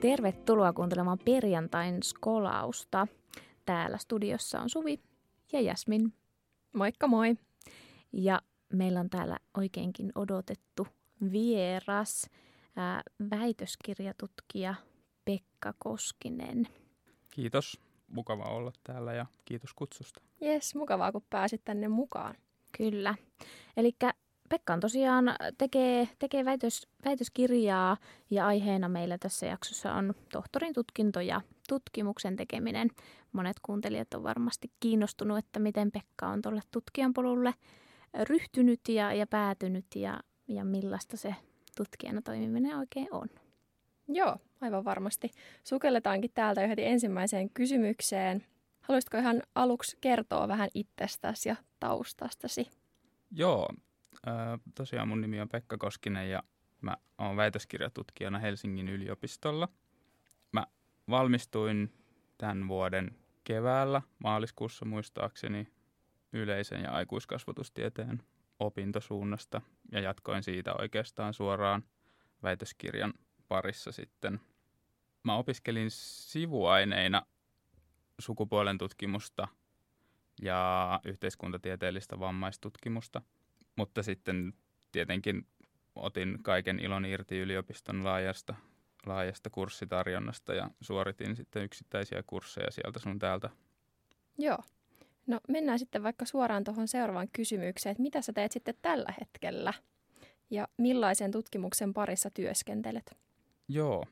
Tervetuloa kuuntelemaan perjantain skolausta. Täällä studiossa on Suvi ja Jasmin. Moikka moi! Ja meillä on täällä oikeinkin odotettu vieras, ää, väitöskirjatutkija Pekka Koskinen. Kiitos. Mukava olla täällä ja kiitos kutsusta. Jes, mukavaa kun pääsit tänne mukaan. Kyllä. Eli Pekka on tosiaan tekee, tekee väitös, väitöskirjaa ja aiheena meillä tässä jaksossa on tohtorin tutkinto ja tutkimuksen tekeminen. Monet kuuntelijat on varmasti kiinnostunut, että miten Pekka on tuolle tutkijan polulle ryhtynyt ja, ja päätynyt ja, ja millaista se tutkijana toimiminen oikein on. Joo, aivan varmasti. Sukelletaankin täältä jo heti ensimmäiseen kysymykseen. Haluaisitko ihan aluksi kertoa vähän itsestäsi ja taustastasi? Joo, tosiaan mun nimi on Pekka Koskinen ja mä oon väitöskirjatutkijana Helsingin yliopistolla. Mä valmistuin tämän vuoden keväällä, maaliskuussa muistaakseni, yleisen ja aikuiskasvatustieteen opintosuunnasta ja jatkoin siitä oikeastaan suoraan väitöskirjan parissa sitten. Mä opiskelin sivuaineina sukupuolen tutkimusta ja yhteiskuntatieteellistä vammaistutkimusta – mutta sitten tietenkin otin kaiken ilon irti yliopiston laajasta, laajasta kurssitarjonnasta ja suoritin sitten yksittäisiä kursseja sieltä sun täältä. Joo. No mennään sitten vaikka suoraan tuohon seuraavaan kysymykseen, että mitä sä teet sitten tällä hetkellä ja millaisen tutkimuksen parissa työskentelet? Joo,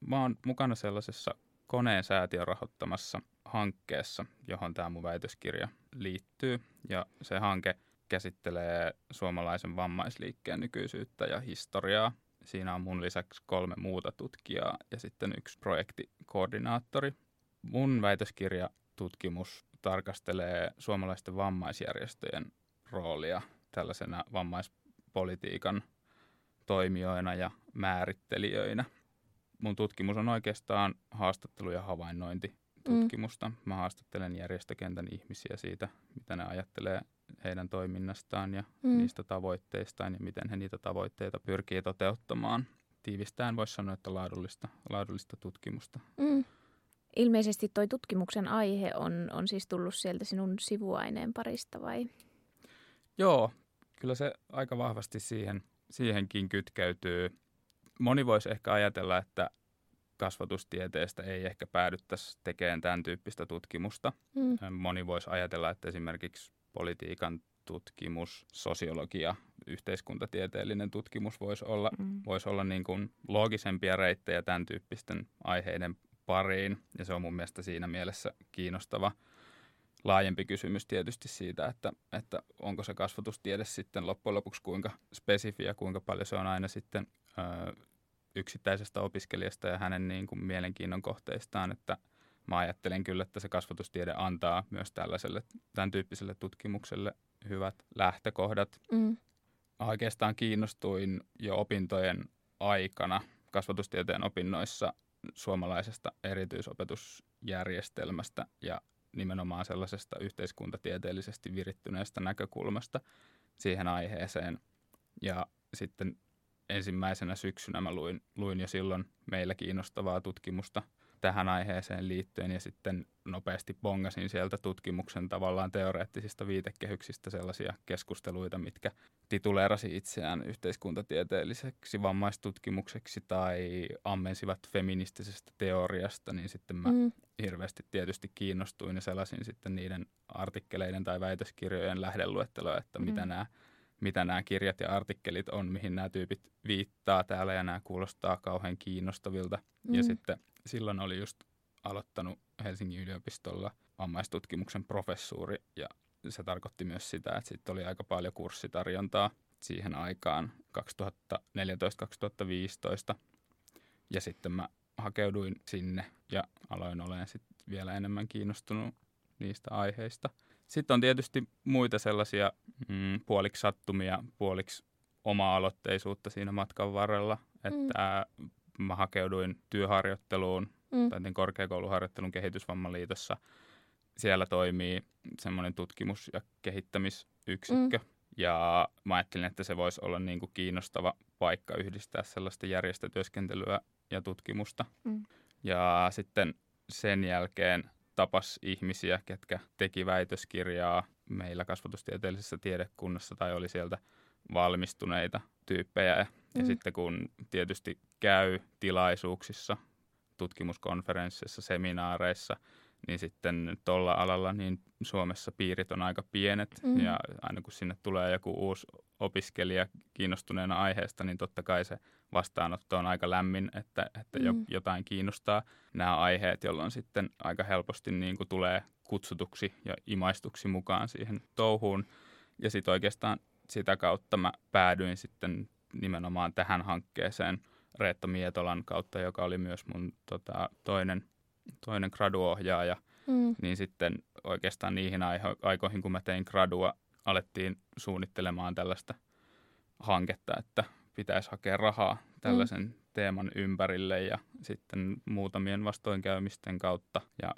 mä oon mukana sellaisessa koneen säätiön rahoittamassa hankkeessa, johon tämä mun väitöskirja liittyy. Ja se hanke käsittelee suomalaisen vammaisliikkeen nykyisyyttä ja historiaa. Siinä on mun lisäksi kolme muuta tutkijaa ja sitten yksi projektikoordinaattori. Mun väitöskirjatutkimus tarkastelee suomalaisten vammaisjärjestöjen roolia tällaisena vammaispolitiikan toimijoina ja määrittelijöinä. Mun tutkimus on oikeastaan haastattelu- ja havainnointitutkimusta. Mm. Mä haastattelen järjestökentän ihmisiä siitä, mitä ne ajattelee heidän toiminnastaan ja mm. niistä tavoitteistaan ja miten he niitä tavoitteita pyrkii toteuttamaan. Tiivistään voisi sanoa, että laadullista, laadullista tutkimusta. Mm. Ilmeisesti tuo tutkimuksen aihe on, on siis tullut sieltä sinun sivuaineen parista vai? Joo, kyllä se aika vahvasti siihen, siihenkin kytkeytyy. Moni voisi ehkä ajatella, että kasvatustieteestä ei ehkä päädyttäisi tekemään tämän tyyppistä tutkimusta. Mm. Moni voisi ajatella, että esimerkiksi politiikan tutkimus, sosiologia, yhteiskuntatieteellinen tutkimus voisi olla, mm. voisi olla niin kuin loogisempia reittejä tämän tyyppisten aiheiden pariin. Ja se on mun mielestä siinä mielessä kiinnostava laajempi kysymys tietysti siitä, että, että onko se kasvatustiede sitten loppujen lopuksi kuinka spesifiä, kuinka paljon se on aina sitten ö, yksittäisestä opiskelijasta ja hänen niin kuin mielenkiinnon kohteistaan, että – mä ajattelen kyllä, että se kasvatustiede antaa myös tällaiselle, tämän tyyppiselle tutkimukselle hyvät lähtökohdat. Mm. Oikeastaan kiinnostuin jo opintojen aikana kasvatustieteen opinnoissa suomalaisesta erityisopetusjärjestelmästä ja nimenomaan sellaisesta yhteiskuntatieteellisesti virittyneestä näkökulmasta siihen aiheeseen. Ja sitten ensimmäisenä syksynä mä luin, luin jo silloin meillä kiinnostavaa tutkimusta – tähän aiheeseen liittyen ja sitten nopeasti bongasin sieltä tutkimuksen tavallaan teoreettisista viitekehyksistä sellaisia keskusteluita, mitkä tituleerasi itseään yhteiskuntatieteelliseksi vammaistutkimukseksi tai ammensivat feministisestä teoriasta, niin sitten mä mm. hirveästi tietysti kiinnostuin ja sellaisin sitten niiden artikkeleiden tai väitöskirjojen lähdeluetteloa, että mm. mitä nämä mitä nämä kirjat ja artikkelit on, mihin nämä tyypit viittaa täällä ja nämä kuulostaa kauhean kiinnostavilta. Mm. Ja sitten silloin oli just aloittanut Helsingin yliopistolla vammaistutkimuksen professuuri ja se tarkoitti myös sitä, että sitten oli aika paljon kurssitarjontaa siihen aikaan 2014-2015 ja sitten mä hakeuduin sinne ja aloin olemaan sitten vielä enemmän kiinnostunut niistä aiheista. Sitten on tietysti muita sellaisia mm, puoliksi sattumia, puoliksi oma-aloitteisuutta siinä matkan varrella, että mm mä hakeuduin työharjoitteluun, mm. tai korkeakouluharjoittelun kehitysvammaliitossa. Siellä toimii semmoinen tutkimus- ja kehittämisyksikkö. Mm. Ja mä ajattelin, että se voisi olla niin kuin kiinnostava paikka yhdistää sellaista järjestötyöskentelyä ja tutkimusta. Mm. Ja sitten sen jälkeen tapas ihmisiä, ketkä teki väitöskirjaa meillä kasvatustieteellisessä tiedekunnassa tai oli sieltä valmistuneita tyyppejä. Ja Mm. sitten kun tietysti käy tilaisuuksissa, tutkimuskonferensseissa, seminaareissa, niin sitten tuolla alalla niin Suomessa piirit on aika pienet Mm. ja aina kun sinne tulee joku uusi opiskelija kiinnostuneena aiheesta, niin totta kai se vastaanotto on aika lämmin, että, että Mm. jotain kiinnostaa nämä aiheet, jolloin sitten aika helposti niin kuin tulee kutsutuksi ja imaistuksi mukaan siihen touhuun. Ja sitten oikeastaan sitä kautta mä päädyin sitten nimenomaan tähän hankkeeseen Reetta Mietolan kautta, joka oli myös mun tota, toinen, toinen graduohjaaja. Mm. Niin sitten oikeastaan niihin aiho- aikoihin, kun mä tein gradua, alettiin suunnittelemaan tällaista hanketta, että pitäisi hakea rahaa tällaisen mm. teeman ympärille ja sitten muutamien vastoinkäymisten kautta ja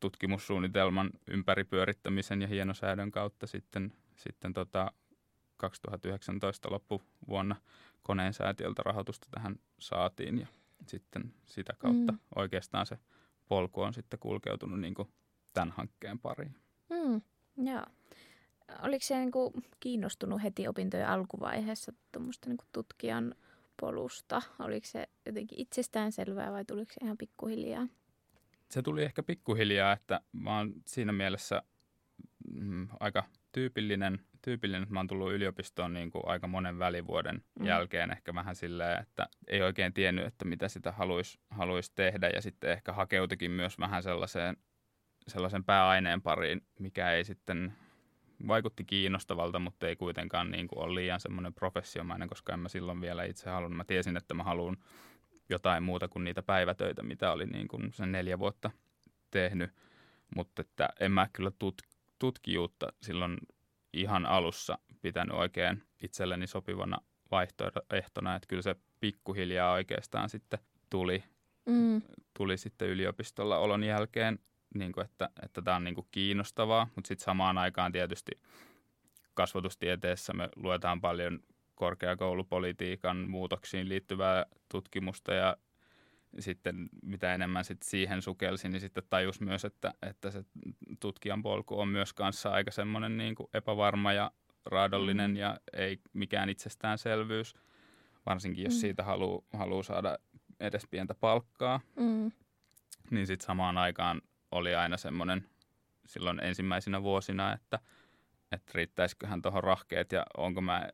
tutkimussuunnitelman ympäripyörittämisen ja hienosäädön kautta sitten, sitten tota 2019 loppuvuonna koneen säätiöltä rahoitusta tähän saatiin ja sitten sitä kautta Mm. oikeastaan se polku on sitten kulkeutunut niin kuin tämän hankkeen pariin. Mm. Joo. Oliko se niinku kiinnostunut heti opintojen alkuvaiheessa tuommoista niinku tutkijan polusta? Oliko se jotenkin itsestään selvää vai tuliko se ihan pikkuhiljaa? Se tuli ehkä pikkuhiljaa, että mä oon siinä mielessä mm, aika tyypillinen, tyypillinen, että mä oon tullut yliopistoon niin kuin aika monen välivuoden Mm. jälkeen ehkä vähän silleen, että ei oikein tiennyt, että mitä sitä haluaisi haluais tehdä ja sitten ehkä hakeutukin myös vähän sellaiseen, sellaisen pääaineen pariin, mikä ei sitten vaikutti kiinnostavalta, mutta ei kuitenkaan niin kuin ole liian semmoinen professiomainen, koska en mä silloin vielä itse halunnut. Mä tiesin, että mä haluan jotain muuta kuin niitä päivätöitä, mitä oli niin kuin sen neljä vuotta tehnyt, mutta että en mä kyllä tut, tutkijuutta silloin ihan alussa pitänyt oikein itselleni sopivana vaihtoehtona, että kyllä se pikkuhiljaa oikeastaan sitten tuli, Mm. tuli sitten yliopistolla olon jälkeen, niin kuin että, että tämä on niin kuin kiinnostavaa, mutta sitten samaan aikaan tietysti kasvatustieteessä me luetaan paljon korkeakoulupolitiikan muutoksiin liittyvää tutkimusta ja sitten mitä enemmän sit siihen sukelsi, niin sitten tajus myös, että, että se tutkijan polku on myös kanssa aika semmoinen niin kuin epävarma ja raadollinen Mm. ja ei mikään itsestäänselvyys, varsinkin jos Mm. siitä haluaa haluu saada edes pientä palkkaa Mm. niin sitten samaan aikaan oli aina semmoinen silloin ensimmäisinä vuosina, että, että riittäisiköhän tuohon rahkeet ja onko mä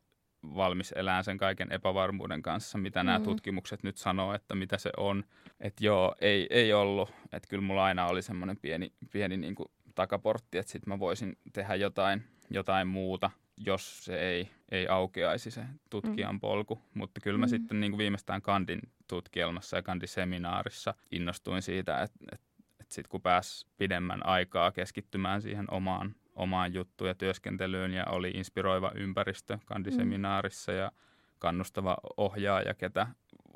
valmis elämään sen kaiken epävarmuuden kanssa, mitä nämä Mm. tutkimukset nyt sanoo, että mitä se on. Että joo, ei, ei ollut. Että kyllä mulla aina oli semmoinen pieni, pieni niin kuin takaportti, että sitten mä voisin tehdä jotain, jotain muuta, jos se ei, ei aukeaisi se tutkijan polku. Mutta kyllä mä Mm. sitten niin kuin viimeistään Kandin tutkielmassa ja Kandiseminaarissa innostuin siitä, että, että, että sitten kun pääsi pidemmän aikaa keskittymään siihen omaan, omaan juttuun ja työskentelyyn ja oli inspiroiva ympäristö Kandiseminaarissa ja kannustava ohjaaja, ketä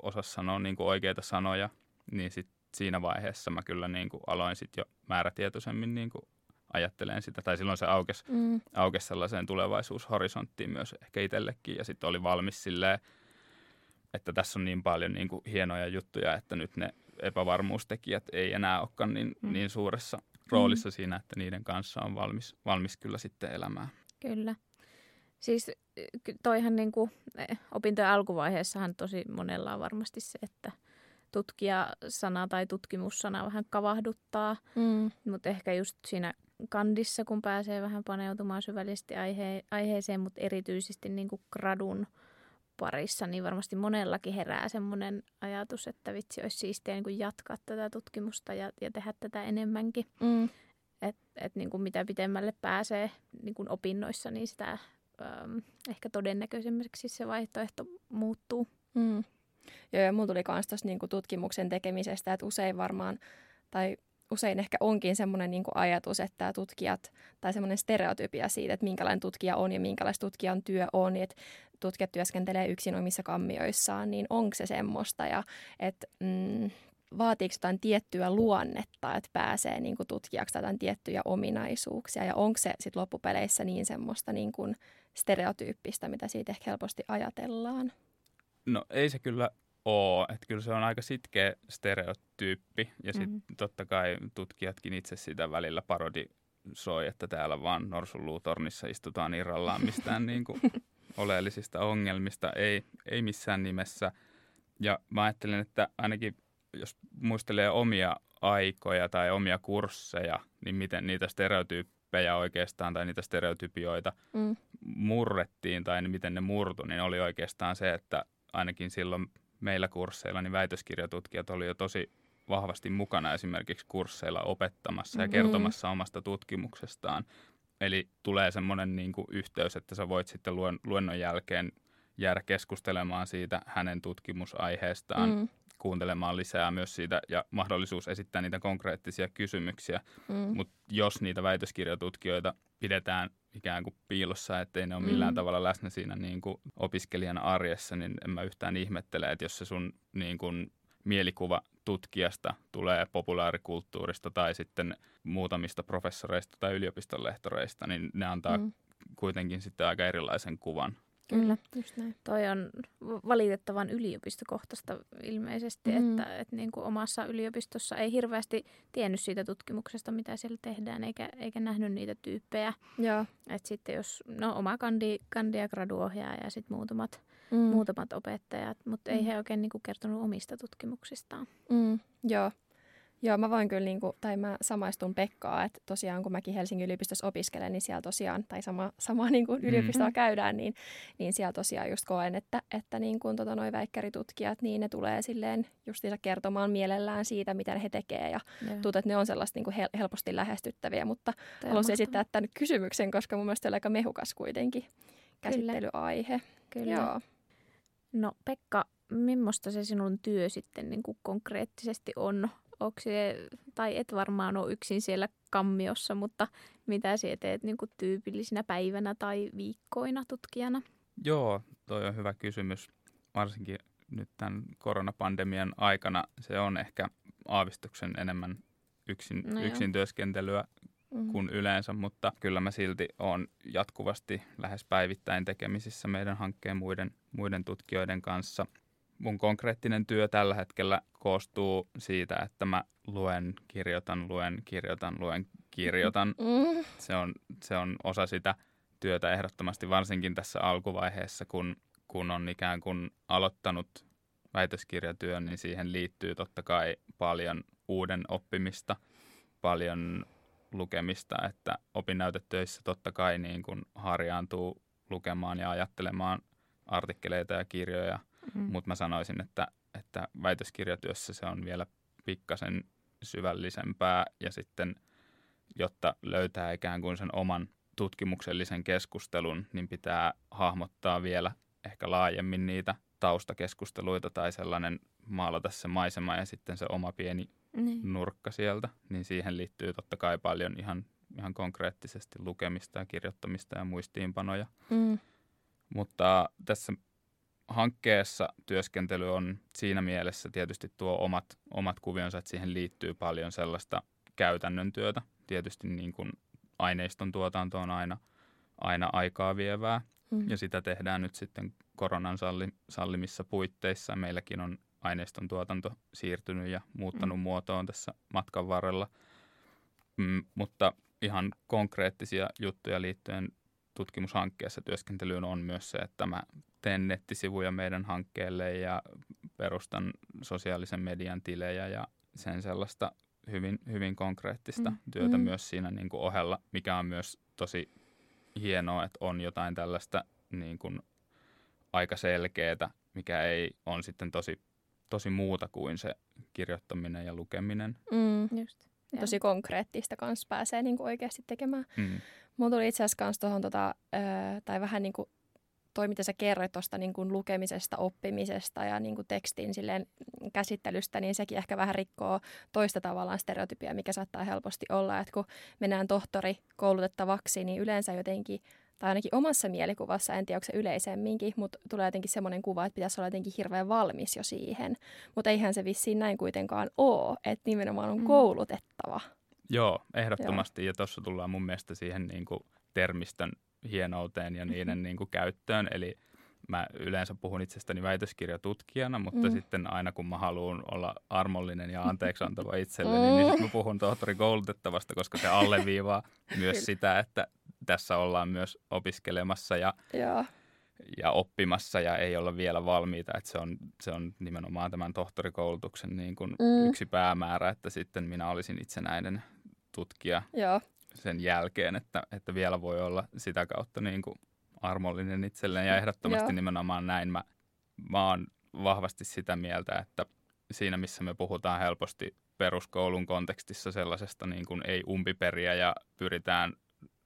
osasi sanoa niin kuin oikeita sanoja, niin sit siinä vaiheessa mä kyllä niin kuin aloin sit jo määrätietoisemmin niin kuin ajattelen sitä, tai silloin se aukesi Mm. aukesi sellaiseen tulevaisuushorisonttiin myös ehkä itsellekin ja sitten oli valmis silleen, että tässä on niin paljon niin kuin hienoja juttuja, että nyt ne epävarmuustekijät ei enää olekaan niin, mm. niin suuressa roolissa mm. siinä, että niiden kanssa on valmis, valmis kyllä sitten elämään. Kyllä. Siis toihan niin kuin, opintojen alkuvaiheessahan tosi monella on varmasti se, että tutkijasana tai tutkimussana vähän kavahduttaa, Mm. mutta ehkä just siinä kandissa, kun pääsee vähän paneutumaan syvällisesti aihe- aiheeseen, mutta erityisesti niin kuin gradun parissa, niin varmasti monellakin herää semmoinen ajatus, että vitsi olisi siistiä niin kuin jatkaa tätä tutkimusta ja, ja tehdä tätä enemmänkin. Mm. Että et niin kuin mitä pitemmälle pääsee niin kuin opinnoissa, niin sitä äm, ehkä todennäköisemmäksi se vaihtoehto muuttuu. Mm. Joo, ja mulla tuli myös niinku tutkimuksen tekemisestä, että usein varmaan, tai usein ehkä onkin semmoinen niinku ajatus, että tutkijat, tai semmoinen stereotypia siitä, että minkälainen tutkija on ja minkälaista tutkijan työ on, että tutkijat työskentelee yksin omissa kammioissaan, niin onko se semmoista, ja että mm, vaatiiko jotain tiettyä luonnetta, että pääsee niinku tutkijaksi tai jotain tiettyjä ominaisuuksia, ja onko se sitten loppupeleissä niin semmoista niinku stereotyyppistä, mitä siitä ehkä helposti ajatellaan? No ei se kyllä ole. Että kyllä se on aika sitkeä stereotyyppi ja sitten Mhm. totta kai tutkijatkin itse sitä välillä parodisoi, että täällä vaan norsunluutornissa istutaan irrallaan mistään niin kuin oleellisista ongelmista. Ei, ei missään nimessä. Ja mä ajattelen, että ainakin jos muistelee omia aikoja tai omia kursseja, niin miten niitä stereotyyppejä oikeastaan tai niitä stereotypioita Mm. murrettiin tai miten ne murtu, niin oli oikeastaan se, että ainakin silloin meillä kursseilla niin väitöskirjatutkijat oli jo tosi vahvasti mukana esimerkiksi kursseilla opettamassa ja Mhm. kertomassa omasta tutkimuksestaan. Eli tulee semmoinen niin kuin yhteys, että sä voit sitten luen, luennon jälkeen jäädä keskustelemaan siitä hänen tutkimusaiheestaan, mm. Kuuntelemaan lisää myös siitä ja mahdollisuus esittää niitä konkreettisia kysymyksiä. Mm. Mutta jos niitä väitöskirjatutkijoita pidetään ikään kuin piilossa, ettei ne ole millään Mm. tavalla läsnä siinä niin kuin opiskelijan arjessa, niin en mä yhtään ihmettele, että jos se sun niin kuin mielikuva tutkijasta tulee populaarikulttuurista tai sitten muutamista professoreista tai yliopistonlehtoreista, niin ne antaa. Mm. kuitenkin sitten aika erilaisen kuvan. Kyllä, just näin. Toi on valitettavan yliopistokohtaista ilmeisesti, Mm. että, että niin kuin omassa yliopistossa ei hirveästi tiennyt siitä tutkimuksesta, mitä siellä tehdään, eikä, eikä nähnyt niitä tyyppejä. Joo. Että sitten jos, no oma kandi, kandi ja graduohjaaja ja sitten muutamat, Mm. muutamat opettajat, mutta ei Mm. he oikein niin kuin kertonut omista tutkimuksistaan. Mm, joo. Joo, mä voin kyllä, niinku, tai mä samaistun Pekkaa, että tosiaan kun mäkin Helsingin yliopistossa opiskelen, niin siellä tosiaan, tai sama, sama niin kuin yliopistoa Mm. käydään, niin, niin siellä tosiaan just koen, että, että niin kuin tota, noi väikkäritutkijat, niin ne tulee silleen justiinsa kertomaan mielellään siitä, mitä he tekee, ja Joo. tuntuu, että ne on sellaista niin kuin hel- helposti lähestyttäviä, mutta on haluaisin mahtavaa. esittää tämän kysymyksen, koska mun mielestä oli aika mehukas kuitenkin käsittelyaihe. Kyllä. Joo. No Pekka, millaista se sinun työ sitten niin kuin konkreettisesti on? Onko se, tai et varmaan ole yksin siellä kammiossa, mutta mitä sinä teet niin kuin tyypillisinä päivänä tai viikkoina tutkijana? Joo, toi on hyvä kysymys. Varsinkin nyt tämän koronapandemian aikana se on ehkä aavistuksen enemmän yksin, No joo. yksin työskentelyä Mm. kuin yleensä, mutta kyllä mä silti olen jatkuvasti lähes päivittäin tekemisissä meidän hankkeen muiden, muiden tutkijoiden kanssa. Mun konkreettinen työ tällä hetkellä koostuu siitä, että mä luen, kirjoitan, luen, kirjoitan, luen, kirjoitan. Mm. Se on, se on osa sitä työtä ehdottomasti, varsinkin tässä alkuvaiheessa, kun, kun on ikään kuin aloittanut väitöskirjatyön, niin siihen liittyy totta kai paljon uuden oppimista, paljon lukemista, että opinnäytetöissä totta kai niin kuin harjaantuu lukemaan ja ajattelemaan artikkeleita ja kirjoja, Mm. mutta mä sanoisin, että, että väitöskirjatyössä se on vielä pikkasen syvällisempää ja sitten, jotta löytää ikään kuin sen oman tutkimuksellisen keskustelun, niin pitää hahmottaa vielä ehkä laajemmin niitä taustakeskusteluita tai sellainen maalata se maisema ja sitten se oma pieni Niin. nurkka sieltä, niin siihen liittyy totta kai paljon ihan, ihan konkreettisesti lukemista ja kirjoittamista ja muistiinpanoja. Mm. Mutta tässä hankkeessa työskentely on siinä mielessä tietysti tuo omat, omat kuvionsa, että siihen liittyy paljon sellaista käytännön työtä. Tietysti niin kuin aineiston tuotanto on aina, aina aikaa vievää Mm. ja sitä tehdään nyt sitten koronan salli, sallimissa puitteissa. Meilläkin on aineiston tuotanto siirtynyt ja muuttanut Mm. muotoon tässä matkan varrella. Mm, mutta ihan konkreettisia juttuja liittyen tutkimushankkeessa työskentelyyn on myös se, että mä teen nettisivuja meidän hankkeelle ja perustan sosiaalisen median tilejä ja sen sellaista hyvin, hyvin konkreettista Mm. työtä Mm. myös siinä niin kuin ohella, mikä on myös tosi hienoa, että on jotain tällaista niin kuin aika selkeää, mikä ei on sitten tosi, tosi muuta kuin se kirjoittaminen ja lukeminen. Mm. Just. Joo. Tosi konkreettista kanssa pääsee niin kuin oikeasti tekemään. Mm. Mulla tuli itse asiassa kans tuohon, tota, ö, tai vähän niin kuin toi, mitä sä kerroit tuosta niin kuin lukemisesta, oppimisesta ja niin kuin tekstin silleen käsittelystä, niin sekin ehkä vähän rikkoo toista tavallaan stereotypia, mikä saattaa helposti olla, että kun mennään tohtori koulutettavaksi, niin yleensä jotenkin tai ainakin omassa mielikuvassa, en tiedä onko se yleisemminkin, mutta tulee jotenkin semmoinen kuva, että pitäisi olla jotenkin hirveän valmis jo siihen. Mutta eihän se vissiin näin kuitenkaan ole, että nimenomaan on Mm. koulutettava. Joo, ehdottomasti. Ja tuossa tullaan mun mielestä siihen niin kuin termistön hienouteen ja Mm-hmm. niiden niin kuin käyttöön. Eli mä yleensä puhun itsestäni väitöskirjatutkijana, mutta mm. sitten aina kun mä haluan olla armollinen ja anteeksiantava itselleni, mm. niin sitten mä puhun tohtori koulutettavasta, koska se alleviivaa myös sitä, että tässä ollaan myös opiskelemassa ja, ja. ja oppimassa ja ei olla vielä valmiita. Että se, on, se on nimenomaan tämän tohtorikoulutuksen niin kuin mm. yksi päämäärä, että sitten minä olisin itsenäinen tutkija ja. sen jälkeen, että, että vielä voi olla sitä kautta niin kuin armollinen itselleen ja ehdottomasti Joo. nimenomaan näin mä, mä oon vahvasti sitä mieltä, että siinä missä me puhutaan helposti peruskoulun kontekstissa sellaisesta niin kuin ei umpiperiä ja pyritään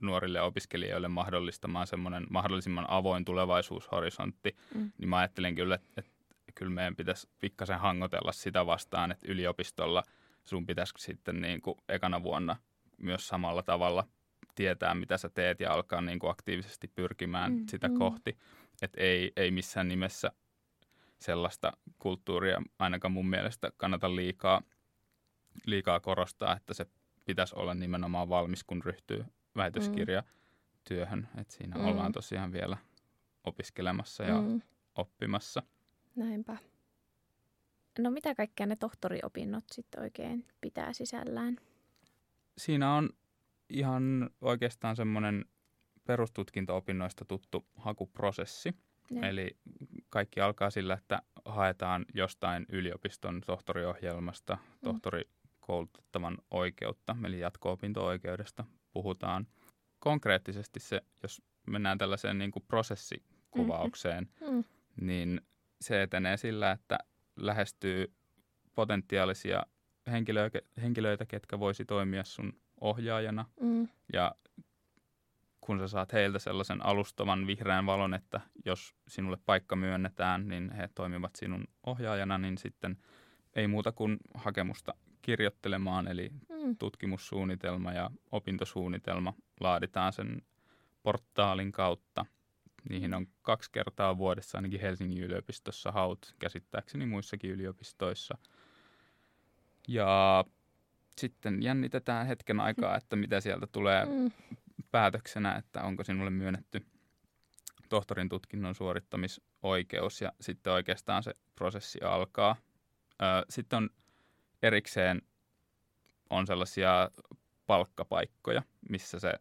nuorille opiskelijoille mahdollistamaan semmoinen mahdollisimman avoin tulevaisuushorisontti, mm. niin mä ajattelen kyllä, että, että kyllä meidän pitäisi pikkasen hangotella sitä vastaan, että yliopistolla sun pitäisi sitten niin kuin ekana vuonna myös samalla tavalla tietää, mitä sä teet ja alkaa niin kuin aktiivisesti pyrkimään mm, sitä mm. kohti. Että ei, ei missään nimessä sellaista kulttuuria ainakaan mun mielestä kannata liikaa, liikaa korostaa, että se pitäisi olla nimenomaan valmis, kun ryhtyy väitöskirjatyöhön. Mm. Että siinä mm. ollaan tosiaan vielä opiskelemassa ja mm. oppimassa. Näinpä. No mitä kaikkea ne tohtoriopinnot sitten oikein pitää sisällään? Siinä on ihan oikeastaan semmoinen perustutkinto-opinnoista tuttu hakuprosessi. Ja. Eli kaikki alkaa sillä, että haetaan jostain yliopiston tohtoriohjelmasta mm. tohtorikoulutettavan oikeutta, eli jatko-opinto-oikeudesta puhutaan. Konkreettisesti se, jos mennään tällaiseen niin kuin prosessikuvaukseen, mm-hmm. mm. niin se etenee sillä, että lähestyy potentiaalisia henkilöitä, henkilöitä ketkä voisi toimia sun ohjaajana. Mm. Ja kun sä saat heiltä sellaisen alustavan vihreän valon, että jos sinulle paikka myönnetään, niin he toimivat sinun ohjaajana, niin sitten ei muuta kuin hakemusta kirjoittelemaan, eli mm. tutkimussuunnitelma ja opintosuunnitelma laaditaan sen portaalin kautta. Niihin on kaksi kertaa vuodessa ainakin Helsingin yliopistossa haut, käsittääkseni muissakin yliopistoissa. Ja sitten jännitetään hetken aikaa, että mitä sieltä tulee mm. päätöksenä, että onko sinulle myönnetty tohtorin tutkinnon suorittamisoikeus ja sitten oikeastaan se prosessi alkaa. Sitten on erikseen on sellaisia palkkapaikkoja, missä se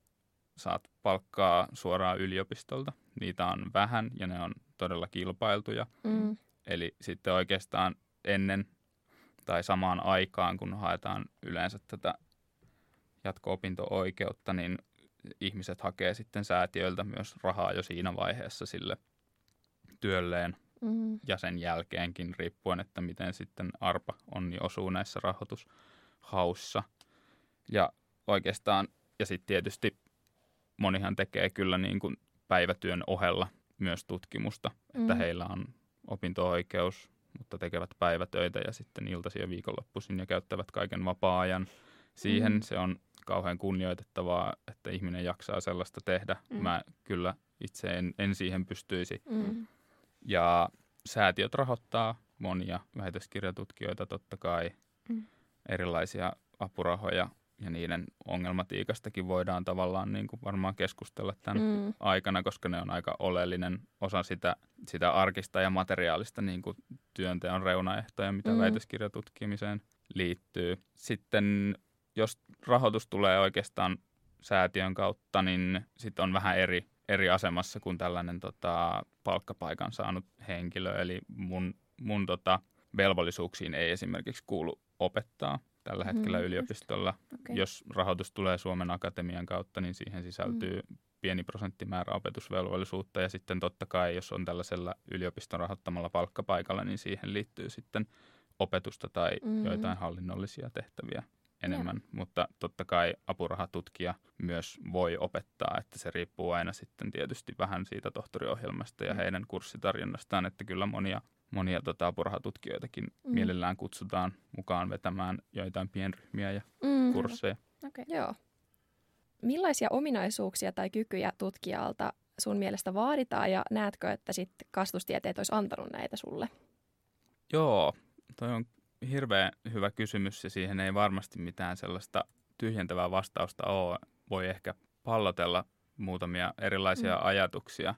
saat palkkaa suoraan yliopistolta. Niitä on vähän ja ne on todella kilpailtuja. Mm. Eli sitten oikeastaan ennen tai samaan aikaan, kun haetaan yleensä tätä jatko-opinto-oikeutta, niin ihmiset hakee sitten säätiöiltä myös rahaa jo siinä vaiheessa sille työlleen mm. ja sen jälkeenkin, riippuen, että miten sitten ARPA onni osuu näissä rahoitushaussa. Ja oikeastaan, ja sitten tietysti monihan tekee kyllä niin kuin päivätyön ohella myös tutkimusta, mm. että heillä on opinto-oikeus, mutta tekevät päivätöitä ja sitten iltaisin ja viikonloppuisin ja käyttävät kaiken vapaa-ajan siihen. Mm. Se on kauhean kunnioitettavaa, että ihminen jaksaa sellaista tehdä. Mm. Mä kyllä itse en, en siihen pystyisi. Mm. Ja säätiöt rahoittaa monia väitöskirjatutkijoita totta kai, mm. erilaisia apurahoja ja niiden ongelmatiikastakin voidaan tavallaan niin kuin varmaan keskustella tämän mm. aikana, koska ne on aika oleellinen osa sitä, sitä arkista ja materiaalista niin kuin työnteon reunaehtoja, mitä mm. väitöskirjatutkimiseen liittyy. Sitten jos rahoitus tulee oikeastaan säätiön kautta, niin sitten on vähän eri, eri asemassa kuin tällainen tota, palkkapaikan saanut henkilö. Eli mun, mun tota, velvollisuuksiin ei esimerkiksi kuulu opettaa tällä mm, hetkellä mm, yliopistolla. Okay. Jos rahoitus tulee Suomen Akatemian kautta, niin siihen sisältyy mm. pieni prosenttimäärä opetusvelvollisuutta. Ja sitten totta kai, jos on tällaisella yliopiston rahoittamalla palkkapaikalla, niin siihen liittyy sitten opetusta tai mm. joitain hallinnollisia tehtäviä enemmän. Yeah. Mutta totta kai apurahatutkija myös voi opettaa, että se riippuu aina sitten tietysti vähän siitä tohtoriohjelmasta ja mm. heidän kurssitarjonnastaan, että kyllä monia monia tota, apurahatutkijoitakin mm. mielellään kutsutaan mukaan vetämään joitain pienryhmiä ja mm. Kursseja. Okay. Joo. Millaisia ominaisuuksia tai kykyjä tutkijalta sun mielestä vaaditaan ja näetkö, että sit kastustieteet olisi antanut näitä sulle? Joo, toi on hirveän hyvä kysymys ja siihen ei varmasti mitään sellaista tyhjentävää vastausta ole. Voi ehkä pallotella muutamia erilaisia mm. ajatuksia.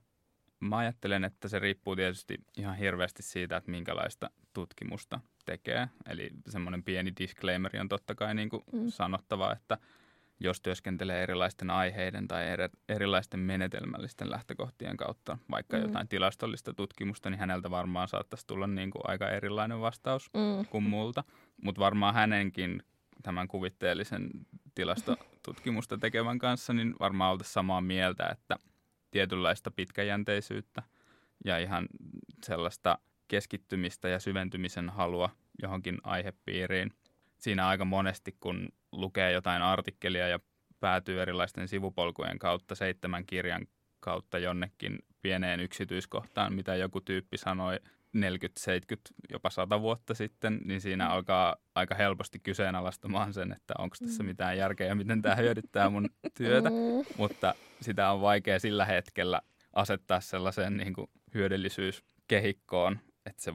mä ajattelen, että se riippuu tietysti ihan hirveästi siitä, että minkälaista tutkimusta tekee. Eli semmoinen pieni disclaimer on totta kai niin kuin mm. sanottava, että jos työskentelee erilaisten aiheiden tai erilaisten menetelmällisten lähtökohtien kautta, vaikka mm. jotain tilastollista tutkimusta, niin häneltä varmaan saattaisi tulla niin kuin aika erilainen vastaus mm. kuin multa. Mutta varmaan hänenkin tämän kuvitteellisen tilastotutkimusta tekevän kanssa, niin varmaan oltaisiin samaa mieltä, että tietynlaista pitkäjänteisyyttä ja ihan sellaista keskittymistä ja syventymisen halua johonkin aihepiiriin. Siinä aika monesti, kun lukee jotain artikkelia ja päätyy erilaisten sivupolkujen kautta seitsemän kirjan kautta jonnekin pieneen yksityiskohtaan, mitä joku tyyppi sanoi 40, 70, jopa 100 vuotta sitten, niin siinä mm. alkaa aika helposti kyseenalaistamaan sen, että onko tässä mm. mitään järkeä ja miten tämä hyödyttää mun työtä. Mm. Mutta sitä on vaikea sillä hetkellä asettaa sellaiseen niin kuin hyödyllisyyskehikkoon, että se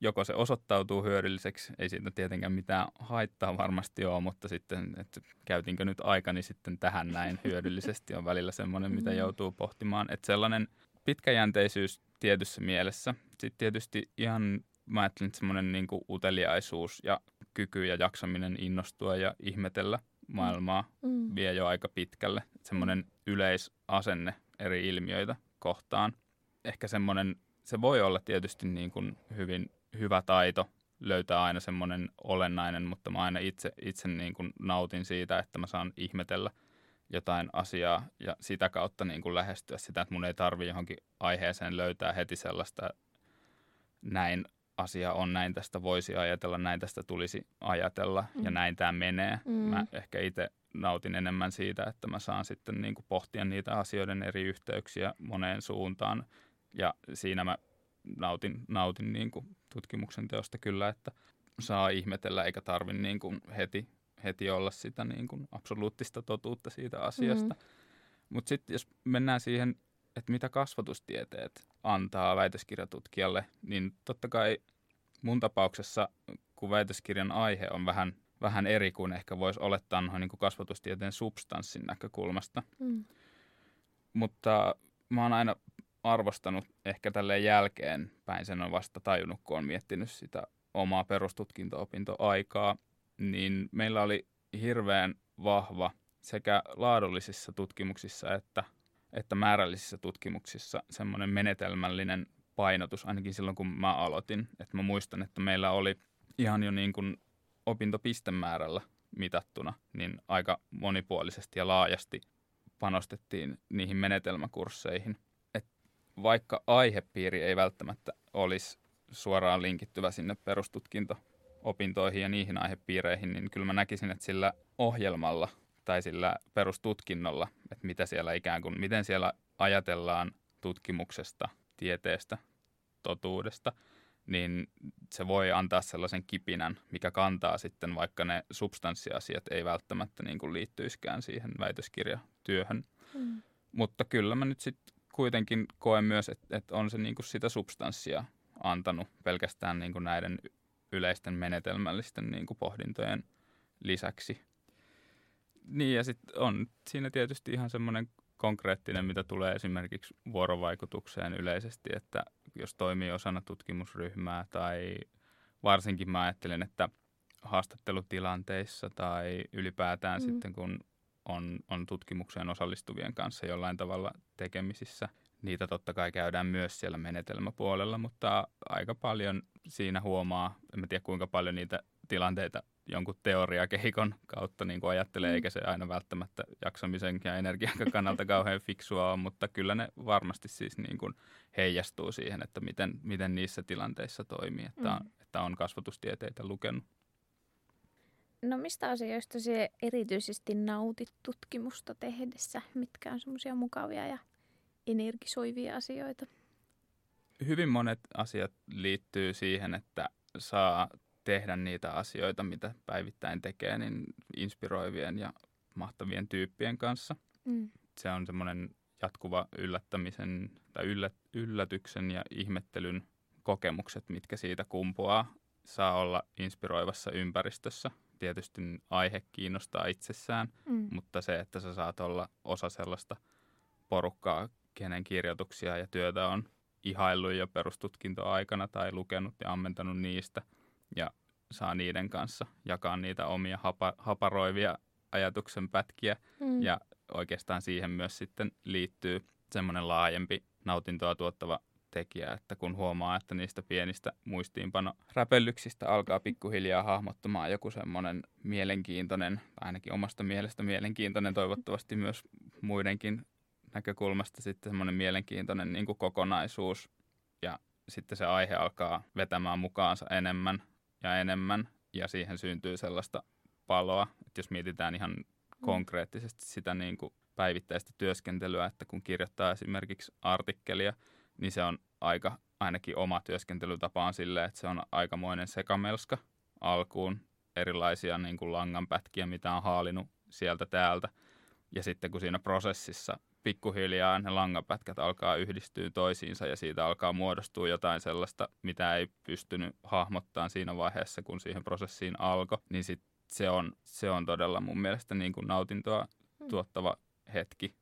joko se osoittautuu hyödylliseksi, ei siitä tietenkään mitään haittaa varmasti ole, mutta sitten, että käytinkö nyt aikani sitten tähän näin hyödyllisesti on välillä semmoinen, mitä mm. joutuu pohtimaan. Että sellainen pitkäjänteisyys tietyssä mielessä. Sitten tietysti ihan, mä ajattelen, että semmoinen niin uteliaisuus ja kyky ja jaksaminen innostua ja ihmetellä maailmaa mm. vie jo aika pitkälle. Semmoinen yleisasenne eri ilmiöitä kohtaan. Ehkä semmoinen, se voi olla tietysti niin kuin hyvin hyvä taito löytää aina semmoinen olennainen, mutta mä aina itse, itse niin kuin nautin siitä, että mä saan ihmetellä jotain asiaa ja sitä kautta niin kuin lähestyä sitä, että mun ei tarvi johonkin aiheeseen löytää heti sellaista näin asia on, näin tästä voisi ajatella, näin tästä tulisi ajatella mm. ja näin tämä menee. Mm. Mä ehkä itse nautin enemmän siitä, että mä saan sitten niin kuin pohtia niitä asioiden eri yhteyksiä moneen suuntaan ja siinä mä nautin, nautin niin kuin tutkimuksen teosta kyllä, että saa ihmetellä eikä tarvi niin kuin heti, heti olla sitä niin kuin absoluuttista totuutta siitä asiasta. Mm-hmm. Mutta sitten jos mennään siihen, että mitä kasvatustieteet antaa väitöskirjatutkijalle, niin totta kai mun tapauksessa, kun väitöskirjan aihe on vähän, vähän eri kuin ehkä voisi olettaa noin niin kuin kasvatustieteen substanssin näkökulmasta. Mm. Mutta mä oon aina arvostanut ehkä tälle jälkeen päin sen on vasta tajunnut, kun on miettinyt sitä omaa perustutkinto-opintoaikaa, niin meillä oli hirveän vahva sekä laadullisissa tutkimuksissa että, että määrällisissä tutkimuksissa semmoinen menetelmällinen painotus, ainakin silloin kun mä aloitin. Että mä muistan, että meillä oli ihan jo niin kuin opintopistemäärällä mitattuna, niin aika monipuolisesti ja laajasti panostettiin niihin menetelmäkursseihin – vaikka aihepiiri ei välttämättä olisi suoraan linkittyvä sinne perustutkinto-opintoihin ja niihin aihepiireihin, niin kyllä mä näkisin, että sillä ohjelmalla tai sillä perustutkinnolla, että mitä siellä ikään kuin, miten siellä ajatellaan tutkimuksesta, tieteestä, totuudesta, niin se voi antaa sellaisen kipinän, mikä kantaa sitten, vaikka ne substanssiasiat ei välttämättä niin kuin liittyiskään siihen väitöskirjatyöhön. Mm. Mutta kyllä mä nyt sitten kuitenkin koen myös, että, että on se niin kuin sitä substanssia antanut pelkästään niin kuin näiden yleisten menetelmällisten niin kuin pohdintojen lisäksi. Niin ja sitten on siinä tietysti ihan semmoinen konkreettinen, mitä tulee esimerkiksi vuorovaikutukseen yleisesti, että jos toimii osana tutkimusryhmää tai varsinkin mä ajattelen, että haastattelutilanteissa tai ylipäätään mm. sitten kun on, on tutkimukseen osallistuvien kanssa jollain tavalla tekemisissä. Niitä totta kai käydään myös siellä menetelmäpuolella, mutta aika paljon siinä huomaa, en tiedä kuinka paljon niitä tilanteita jonkun teoriakehikon kautta niin kuin ajattelee, mm. eikä se aina välttämättä jaksamisen ja energian kannalta kauhean fiksua ole, mutta kyllä ne varmasti siis niin kuin heijastuu siihen, että miten, miten niissä tilanteissa toimii, että, mm. että on kasvatustieteitä lukenut. No mistä asioista se erityisesti nautit tutkimusta tehdessä? Mitkä on semmoisia mukavia ja energisoivia asioita? Hyvin monet asiat liittyy siihen, että saa tehdä niitä asioita, mitä päivittäin tekee, niin inspiroivien ja mahtavien tyyppien kanssa. Mm. Se on semmoinen jatkuva yllättämisen tai yllät, yllätyksen ja ihmettelyn kokemukset, mitkä siitä kumpuaa. Saa olla inspiroivassa ympäristössä – tietysti aihe kiinnostaa itsessään, mm. mutta se, että sä saat olla osa sellaista porukkaa, kenen kirjoituksia ja työtä on ihaillut jo perustutkintoaikana tai lukenut ja ammentanut niistä ja saa niiden kanssa jakaa niitä omia hapa, haparoivia ajatuksen pätkiä mm. ja oikeastaan siihen myös sitten liittyy semmoinen laajempi nautintoa tuottava tekijä, että kun huomaa, että niistä pienistä muistiinpano-räpellyksistä alkaa pikkuhiljaa hahmottumaan joku semmoinen mielenkiintoinen, ainakin omasta mielestä mielenkiintoinen, toivottavasti myös muidenkin näkökulmasta sitten semmoinen mielenkiintoinen niin kuin kokonaisuus ja sitten se aihe alkaa vetämään mukaansa enemmän ja enemmän ja siihen syntyy sellaista paloa, että jos mietitään ihan mm. konkreettisesti sitä niin kuin päivittäistä työskentelyä, että kun kirjoittaa esimerkiksi artikkelia, niin se on aika, ainakin oma työskentelytapa on silleen, että se on aikamoinen sekamelska alkuun, erilaisia niin kuin langanpätkiä, mitä on haalinut sieltä täältä. Ja sitten kun siinä prosessissa pikkuhiljaa ne langapätkät alkaa yhdistyä toisiinsa ja siitä alkaa muodostua jotain sellaista, mitä ei pystynyt hahmottamaan siinä vaiheessa, kun siihen prosessiin alkoi, niin sit se, on, se on todella mun mielestä niin kuin nautintoa mm. tuottava hetki.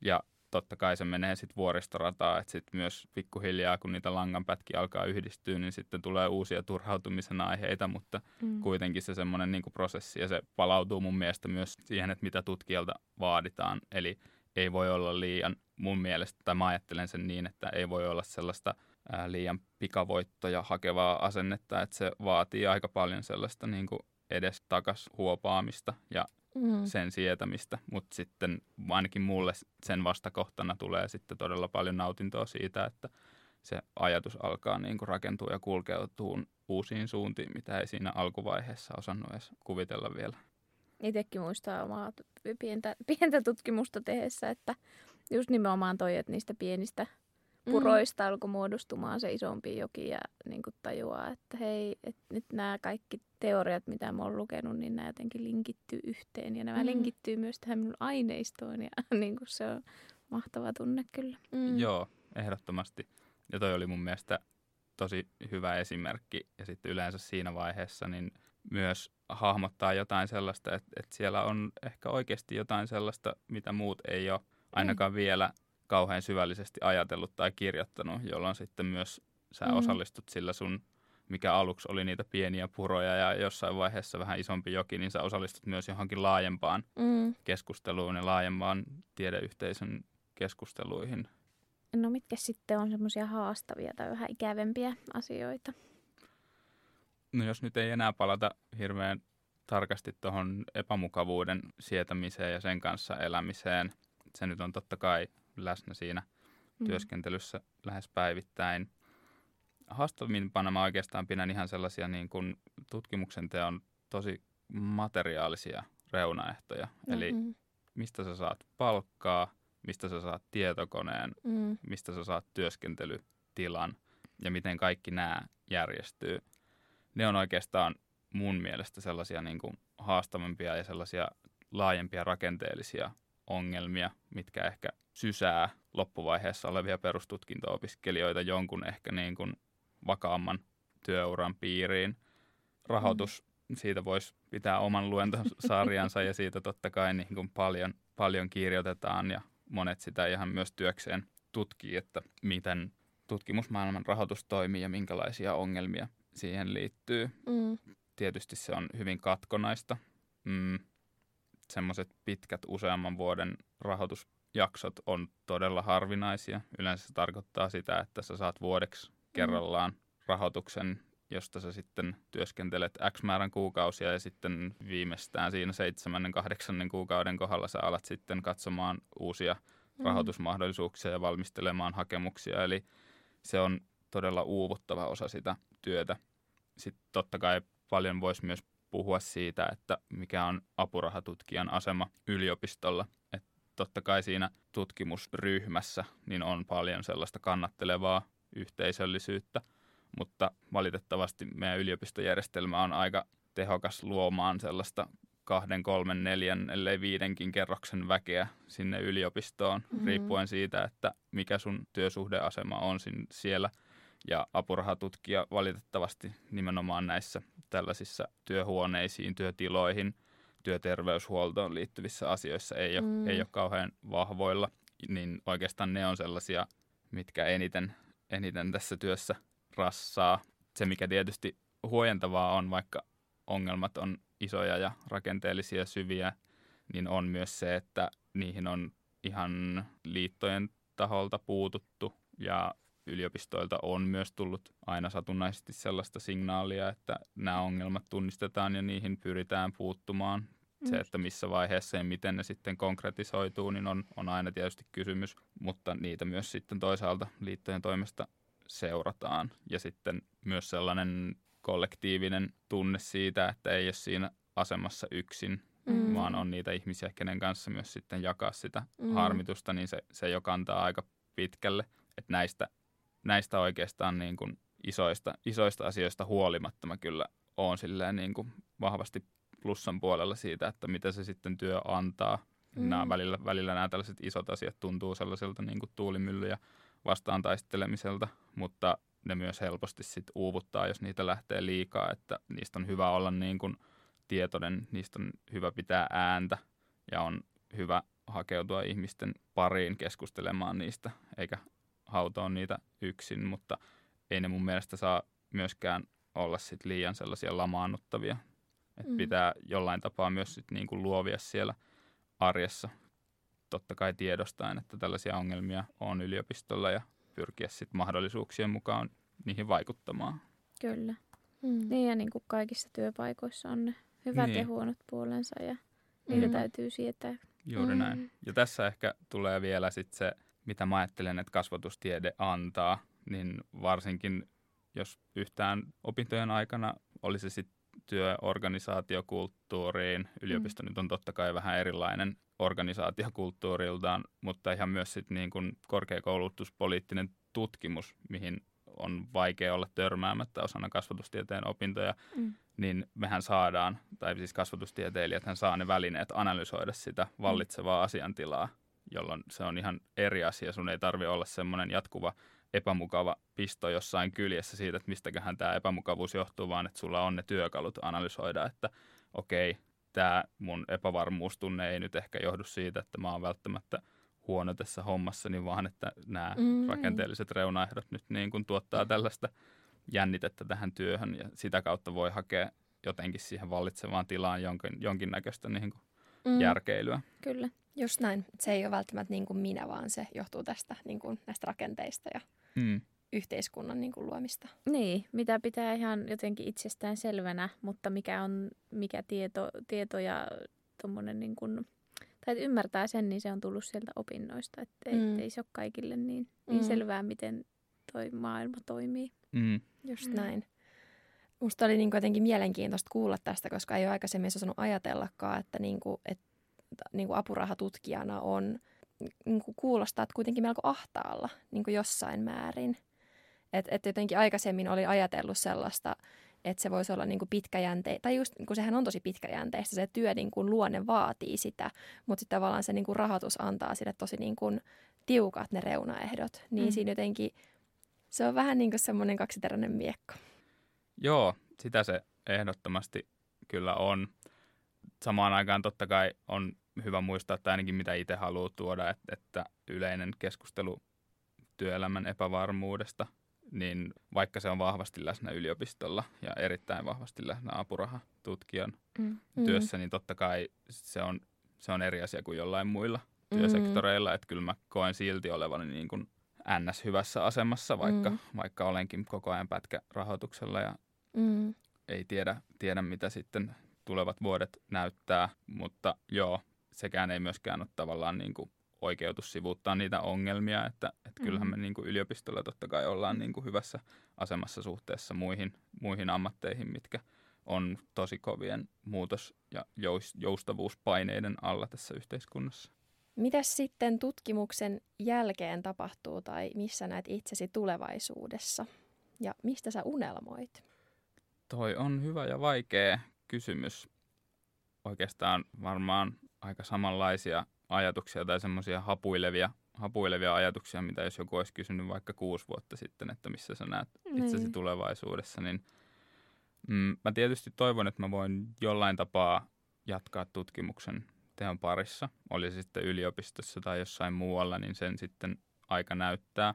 Ja totta kai se menee sitten vuoristorataa, että sitten myös pikkuhiljaa, kun niitä langanpätkiä alkaa yhdistyä, niin sitten tulee uusia turhautumisen aiheita, mutta mm. kuitenkin se semmoinen niin prosessi ja se palautuu mun mielestä myös siihen, että mitä tutkijalta vaaditaan. Eli ei voi olla liian mun mielestä, tai mä ajattelen sen niin, että ei voi olla sellaista ää, liian pikavoittoja hakevaa asennetta, että se vaatii aika paljon sellaista niin kuin edes takas huopaamista ja mm. sen sietämistä, mutta sitten ainakin mulle sen vastakohtana tulee sitten todella paljon nautintoa siitä, että se ajatus alkaa niin kuin rakentua ja kulkeutuu uusiin suuntiin, mitä ei siinä alkuvaiheessa osannut edes kuvitella vielä. Itsekin muistaa omaa pientä, pientä tutkimusta tehdessä, että just nimenomaan toi, että niistä pienistä. Puroista mm. alkoi muodostumaan se isompi joki ja niin kuin tajuaa, että hei, että nyt nämä kaikki teoriat, mitä mä oon lukenut, niin nämä jotenkin linkittyy yhteen ja nämä mm. linkittyy myös tähän minun aineistoon ja niin kuin se on mahtava tunne kyllä. Mm. Joo, ehdottomasti. Ja toi oli mun mielestä tosi hyvä esimerkki ja sitten yleensä siinä vaiheessa niin myös hahmottaa jotain sellaista, että, että siellä on ehkä oikeasti jotain sellaista, mitä muut ei ole ainakaan mm. vielä kauhean syvällisesti ajatellut tai kirjoittanut, jolloin sitten myös sä mm. osallistut sillä sun, mikä aluksi oli niitä pieniä puroja ja jossain vaiheessa vähän isompi joki, niin sä osallistut myös johonkin laajempaan mm. keskusteluun ja laajempaan tiedeyhteisön keskusteluihin. No mitkä sitten on semmoisia haastavia tai vähän ikävempiä asioita? No jos nyt ei enää palata hirveän tarkasti tuohon epämukavuuden sietämiseen ja sen kanssa elämiseen. Se nyt on totta kai läsnä siinä mm. työskentelyssä lähes päivittäin. Haastavimpana mä oikeastaan pidän ihan sellaisia niin kuin tutkimuksen teon tosi materiaalisia reunaehtoja. Mm-hmm. Eli mistä sä saat palkkaa, mistä sä saat tietokoneen, mm. mistä sä saat työskentelytilan ja miten kaikki nämä järjestyy. Ne on oikeastaan mun mielestä sellaisia niin kuin haastavampia ja sellaisia laajempia rakenteellisia ongelmia, mitkä ehkä sysää loppuvaiheessa olevia perustutkinto-opiskelijoita jonkun ehkä niin kuin vakaamman työuran piiriin. Rahoitus, mm. siitä voisi pitää oman luentosarjansa ja siitä totta kai niin kuin paljon, paljon kirjoitetaan ja monet sitä ihan myös työkseen tutkii, että miten tutkimusmaailman rahoitus toimii ja minkälaisia ongelmia siihen liittyy. Mm. Tietysti se on hyvin katkonaista. Mm, semmoiset pitkät useamman vuoden rahoitusjaksot on todella harvinaisia. Yleensä se tarkoittaa sitä, että sä saat vuodeksi mm. kerrallaan rahoituksen, josta sä sitten työskentelet X määrän kuukausia ja sitten viimeistään siinä seitsemännen, kahdeksannen kuukauden kohdalla sä alat sitten katsomaan uusia mm. rahoitusmahdollisuuksia ja valmistelemaan hakemuksia. Eli se on todella uuvuttava osa sitä työtä. Sitten totta kai paljon voisi myös puhua siitä, että mikä on apurahatutkijan asema yliopistolla. Et totta kai siinä tutkimusryhmässä niin on paljon sellaista kannattelevaa yhteisöllisyyttä, mutta valitettavasti meidän yliopistojärjestelmä on aika tehokas luomaan sellaista kahden, kolmen, neljän, ellei viidenkin kerroksen väkeä sinne yliopistoon, mm-hmm. riippuen siitä, että mikä sun työsuhdeasema on siellä – ja apurahatutkija valitettavasti nimenomaan näissä tällaisissa työhuoneisiin, työtiloihin, työterveyshuoltoon liittyvissä asioissa ei ole, mm. ei ole kauhean vahvoilla. niin oikeastaan ne on sellaisia, mitkä eniten, eniten tässä työssä rassaa. Se, mikä tietysti huojentavaa on, vaikka ongelmat on isoja ja rakenteellisia syviä, niin on myös se, että niihin on ihan liittojen taholta puututtu ja yliopistoilta on myös tullut aina satunnaisesti sellaista signaalia, että nämä ongelmat tunnistetaan ja niihin pyritään puuttumaan. Se, että missä vaiheessa ja miten ne sitten konkretisoituu, niin on, on aina tietysti kysymys, mutta niitä myös sitten toisaalta liittojen toimesta seurataan. Ja sitten myös sellainen kollektiivinen tunne siitä, että ei ole siinä asemassa yksin, mm. vaan on niitä ihmisiä, kenen kanssa myös sitten jakaa sitä mm. harmitusta, niin se, se jo kantaa aika pitkälle. Että näistä, näistä oikeastaan niin kuin isoista, isoista asioista huolimatta mä kyllä oon silleen niin kuin vahvasti plussan puolella siitä, että mitä se sitten työ antaa. Mm. Nämä välillä, välillä nämä tällaiset isot asiat tuntuu sellaiselta niin kuin tuulimyllyjä vastaan taistelemiselta, mutta ne myös helposti sit uuvuttaa, jos niitä lähtee liikaa, että niistä on hyvä olla niin kuin tietoinen, niistä on hyvä pitää ääntä ja on hyvä hakeutua ihmisten pariin keskustelemaan niistä, eikä hautoa niitä yksin, mutta ei ne mun mielestä saa myöskään olla sit liian sellaisia lamaannuttavia. Et mm. Pitää jollain tapaa myös sit niin kuin luovia siellä arjessa, totta kai tiedostaen, että tällaisia ongelmia on yliopistolla ja pyrkiä sitten mahdollisuuksien mukaan niihin vaikuttamaan. Kyllä. Mm. Niin ja niin kuin kaikissa työpaikoissa on ne hyvät niin. ja huonot puolensa ja niitä mm. täytyy sietää. Juuri mm. näin. Ja tässä ehkä tulee vielä sitten se, mitä mä ajattelen, että kasvatustiede antaa, niin varsinkin jos yhtään opintojen aikana olisi sitten työ organisaatiokulttuuriin. Yliopisto mm. nyt on totta kai vähän erilainen organisaatiokulttuuriltaan, mutta ihan myös sit niin kuin korkeakoulutuspoliittinen tutkimus, mihin on vaikea olla törmäämättä osana kasvatustieteen opintoja, mm. niin mehän saadaan, tai siis kasvatustieteilijät hän saa ne välineet analysoida sitä vallitsevaa asiantilaa, jolloin se on ihan eri asia. Sun ei tarvi olla semmoinen jatkuva epämukava pisto jossain kyljessä siitä, että mistäköhän tämä epämukavuus johtuu, vaan että sulla on ne työkalut analysoida, että okei, tämä mun epävarmuustunne ei nyt ehkä johdu siitä, että mä oon välttämättä huono tässä hommassa, niin vaan että nämä mm. rakenteelliset reunaehdot nyt niin kuin tuottaa tällaista jännitettä tähän työhön ja sitä kautta voi hakea jotenkin siihen vallitsevaan tilaan jonkin, jonkinnäköistä niin kuin mm. järkeilyä. Kyllä. Just näin. Se ei ole välttämättä niin kuin minä, vaan se johtuu tästä niin kuin näistä rakenteista ja mm. yhteiskunnan niin kuin luomista. Niin, mitä pitää ihan jotenkin itsestään selvänä, mutta mikä on mikä tieto, tieto ja tuommoinen niin kuin, tai että ymmärtää sen, niin se on tullut sieltä opinnoista. Että ei, mm. ei se ole kaikille niin, niin mm. selvää, miten toi maailma toimii. Mm. Just mm. näin. Musta oli niin jotenkin mielenkiintoista kuulla tästä, koska ei ole aikaisemmin osannut ajatellakaan, että, niin kuin, että niin kuin apurahatutkijana on, niin kuin kuulostaa, että kuitenkin melko ahtaalla niin kuin jossain määrin. Että et jotenkin aikaisemmin oli ajatellut sellaista, että se voisi olla niin kuin pitkäjänteistä, tai just kun sehän on tosi pitkäjänteistä, se työ niin kuin luonne vaatii sitä, mutta sitten tavallaan se niin kuin rahoitus antaa sille tosi niin kuin tiukat ne reunaehdot, niin mm. siinä jotenkin se on vähän niin kuin semmoinen kaksiteräinen miekka. Joo, sitä se ehdottomasti kyllä on. Samaan aikaan totta kai on hyvä muistaa, että ainakin mitä itse haluaa tuoda, että, että yleinen keskustelu työelämän epävarmuudesta, niin vaikka se on vahvasti läsnä yliopistolla ja erittäin vahvasti läsnä apurahatutkijan mm. työssä, niin totta kai se on, se on eri asia kuin jollain muilla mm. työsektoreilla. Että kyllä mä koen silti olevani niin kuin ns. hyvässä asemassa, vaikka, mm. vaikka olenkin koko ajan pätkärahoituksella ja mm. ei tiedä, tiedä, mitä sitten tulevat vuodet näyttää. Mutta joo, sekään ei myöskään ole tavallaan niin kuin oikeutus sivuuttaa niitä ongelmia, että, että kyllähän me mm. niin kuin yliopistolla totta kai ollaan niin kuin hyvässä asemassa suhteessa muihin, muihin ammatteihin, mitkä on tosi kovien muutos- ja joustavuuspaineiden alla tässä yhteiskunnassa. Mitäs sitten tutkimuksen jälkeen tapahtuu tai missä näet itsesi tulevaisuudessa ja mistä sä unelmoit? Toi on hyvä ja vaikea kysymys. Oikeastaan varmaan aika samanlaisia ajatuksia tai semmoisia hapuilevia, hapuilevia ajatuksia, mitä jos joku olisi kysynyt vaikka kuusi vuotta sitten, että missä sä näet itsesi niin. tulevaisuudessa, niin mm, mä tietysti toivon, että mä voin jollain tapaa jatkaa tutkimuksen teon parissa, oli se sitten yliopistossa tai jossain muualla, niin sen sitten aika näyttää.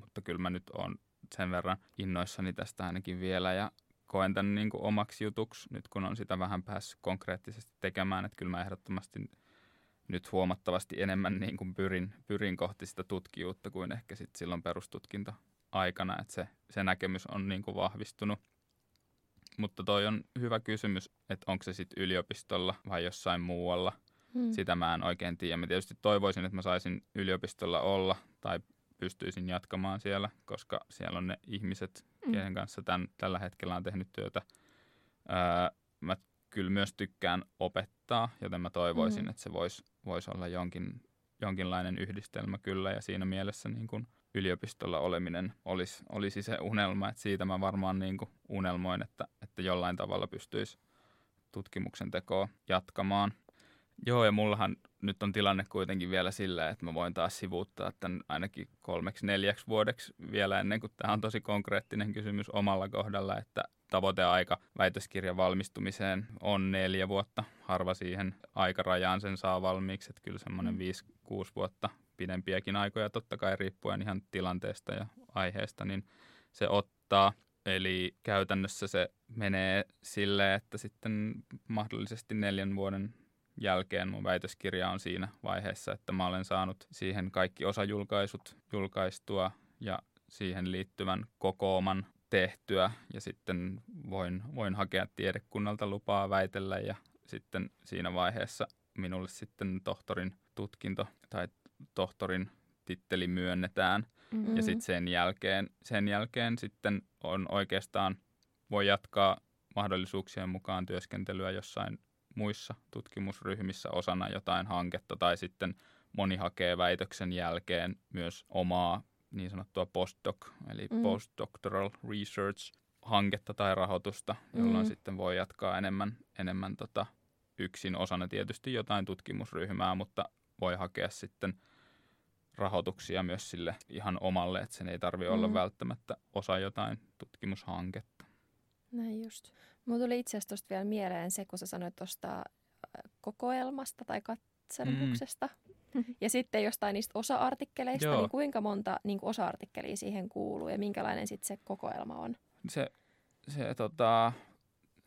Mutta kyllä mä nyt oon sen verran innoissani tästä ainakin vielä ja koen tämän niin kuin omaksi jutuksi, nyt kun on sitä vähän päässyt konkreettisesti tekemään, että kyllä mä ehdottomasti nyt huomattavasti enemmän niin kuin pyrin, pyrin kohti sitä tutkijuutta kuin ehkä sit silloin perustutkinto aikana, että se, se näkemys on niin kuin vahvistunut. Mutta toi on hyvä kysymys, että onko se sitten yliopistolla vai jossain muualla. Hmm. Sitä mä en oikein tiedä. Mä tietysti toivoisin, että mä saisin yliopistolla olla tai pystyisin jatkamaan siellä, koska siellä on ne ihmiset, mm. kenen kanssa tämän, tällä hetkellä on tehnyt työtä. Öö, mä kyllä myös tykkään opettaa, joten mä toivoisin, mm. että se voisi vois olla jonkin, jonkinlainen yhdistelmä kyllä, ja siinä mielessä niin kun yliopistolla oleminen olisi, olisi se unelma, että siitä mä varmaan niin kuin unelmoin, että, että jollain tavalla pystyisi tutkimuksen tekoa jatkamaan. Joo, ja mullahan nyt on tilanne kuitenkin vielä sillä, että mä voin taas sivuuttaa tämän ainakin kolmeksi neljäksi vuodeksi vielä ennen kuin tämä on tosi konkreettinen kysymys omalla kohdalla, että tavoiteaika väitöskirjan valmistumiseen on neljä vuotta. Harva siihen aikarajaan sen saa valmiiksi, että kyllä semmoinen 5-6 vuotta pidempiäkin aikoja totta kai riippuen ihan tilanteesta ja aiheesta, niin se ottaa. Eli käytännössä se menee sille, että sitten mahdollisesti neljän vuoden jälkeen mun väitöskirja on siinä vaiheessa, että mä olen saanut siihen kaikki osajulkaisut julkaistua ja siihen liittyvän kokooman tehtyä ja sitten voin, voin hakea tiedekunnalta lupaa väitellä ja sitten siinä vaiheessa minulle sitten tohtorin tutkinto tai tohtorin titteli myönnetään mm-hmm. ja sitten sen jälkeen, sen jälkeen sitten on oikeastaan voi jatkaa mahdollisuuksien mukaan työskentelyä jossain muissa tutkimusryhmissä osana jotain hanketta tai sitten moni hakee väitöksen jälkeen myös omaa niin sanottua postdoc, eli mm. postdoctoral research hanketta tai rahoitusta, jolloin mm. sitten voi jatkaa enemmän, enemmän tota, yksin osana tietysti jotain tutkimusryhmää, mutta voi hakea sitten rahoituksia myös sille ihan omalle, että sen ei tarvitse mm. olla välttämättä osa jotain tutkimushanketta. Näin just. Mulla tuli itse asiassa vielä mieleen se, kun sä sanoit tuosta äh, kokoelmasta tai katselmuksesta. Mm. Ja sitten jostain niistä osa-artikkeleista, Joo. niin kuinka monta niin kuin osa-artikkelia siihen kuuluu ja minkälainen sitten se kokoelma on? Se, se tota,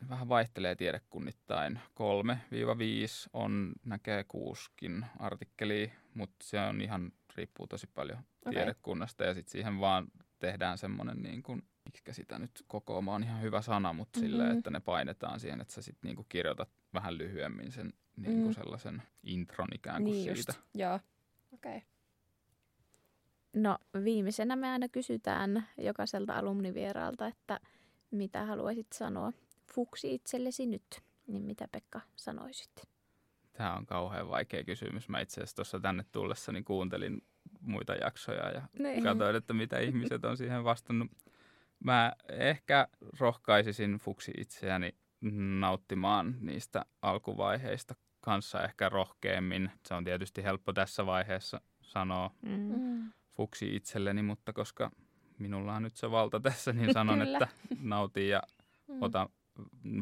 vähän vaihtelee tiedekunnittain. Kolme viiva viisi on, näkee kuuskin artikkelia, mutta se on ihan, riippuu tosi paljon okay. tiedekunnasta ja sitten siihen vaan tehdään semmoinen niin kuin miksi sitä nyt kokoama on ihan hyvä sana, mutta mm-hmm. silleen, että ne painetaan siihen, että sä sitten niinku kirjoitat vähän lyhyemmin sen niinku mm. sellaisen intron ikään kuin niin siitä. Just. Joo, okei. Okay. No viimeisenä me aina kysytään jokaiselta alumnivieraalta, että mitä haluaisit sanoa fuksi itsellesi nyt, niin mitä Pekka sanoisit? Tämä on kauhean vaikea kysymys. Mä itse asiassa tuossa tänne tullessani kuuntelin muita jaksoja ja niin. katsoin, että mitä ihmiset on siihen vastannut. Mä ehkä rohkaisisin fuksi itseäni nauttimaan niistä alkuvaiheista kanssa ehkä rohkeammin. Se on tietysti helppo tässä vaiheessa sanoa mm. fuksi itselleni, mutta koska minulla on nyt se valta tässä, niin sanon, että nauti ja mm. ota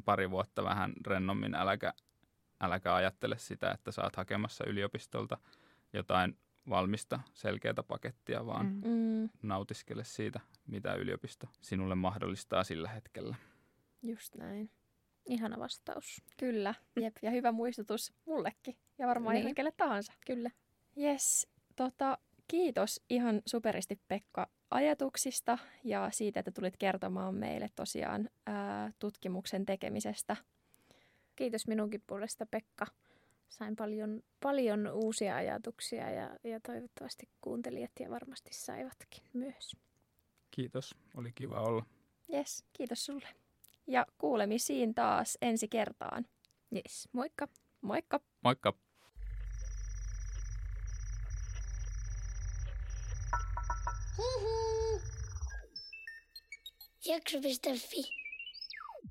pari vuotta vähän rennommin. Äläkä, äläkä ajattele sitä, että saat hakemassa yliopistolta jotain valmista selkeätä pakettia, vaan mm. mm. nautiskele siitä, mitä yliopisto sinulle mahdollistaa sillä hetkellä. Just näin. Ihana vastaus. Kyllä, jep. Ja hyvä muistutus mullekin ja varmaan niin. kelle tahansa. Kyllä. Yes, tota, kiitos ihan superisti Pekka ajatuksista ja siitä, että tulit kertomaan meille tosiaan ää, tutkimuksen tekemisestä. Kiitos minunkin puolesta Pekka sain paljon, paljon uusia ajatuksia ja, ja toivottavasti kuuntelijat ja varmasti saivatkin myös. Kiitos, oli kiva olla. Yes, kiitos sulle. Ja kuulemisiin taas ensi kertaan. Yes, moikka. Moikka. Moikka. Hihi. Jakso.fi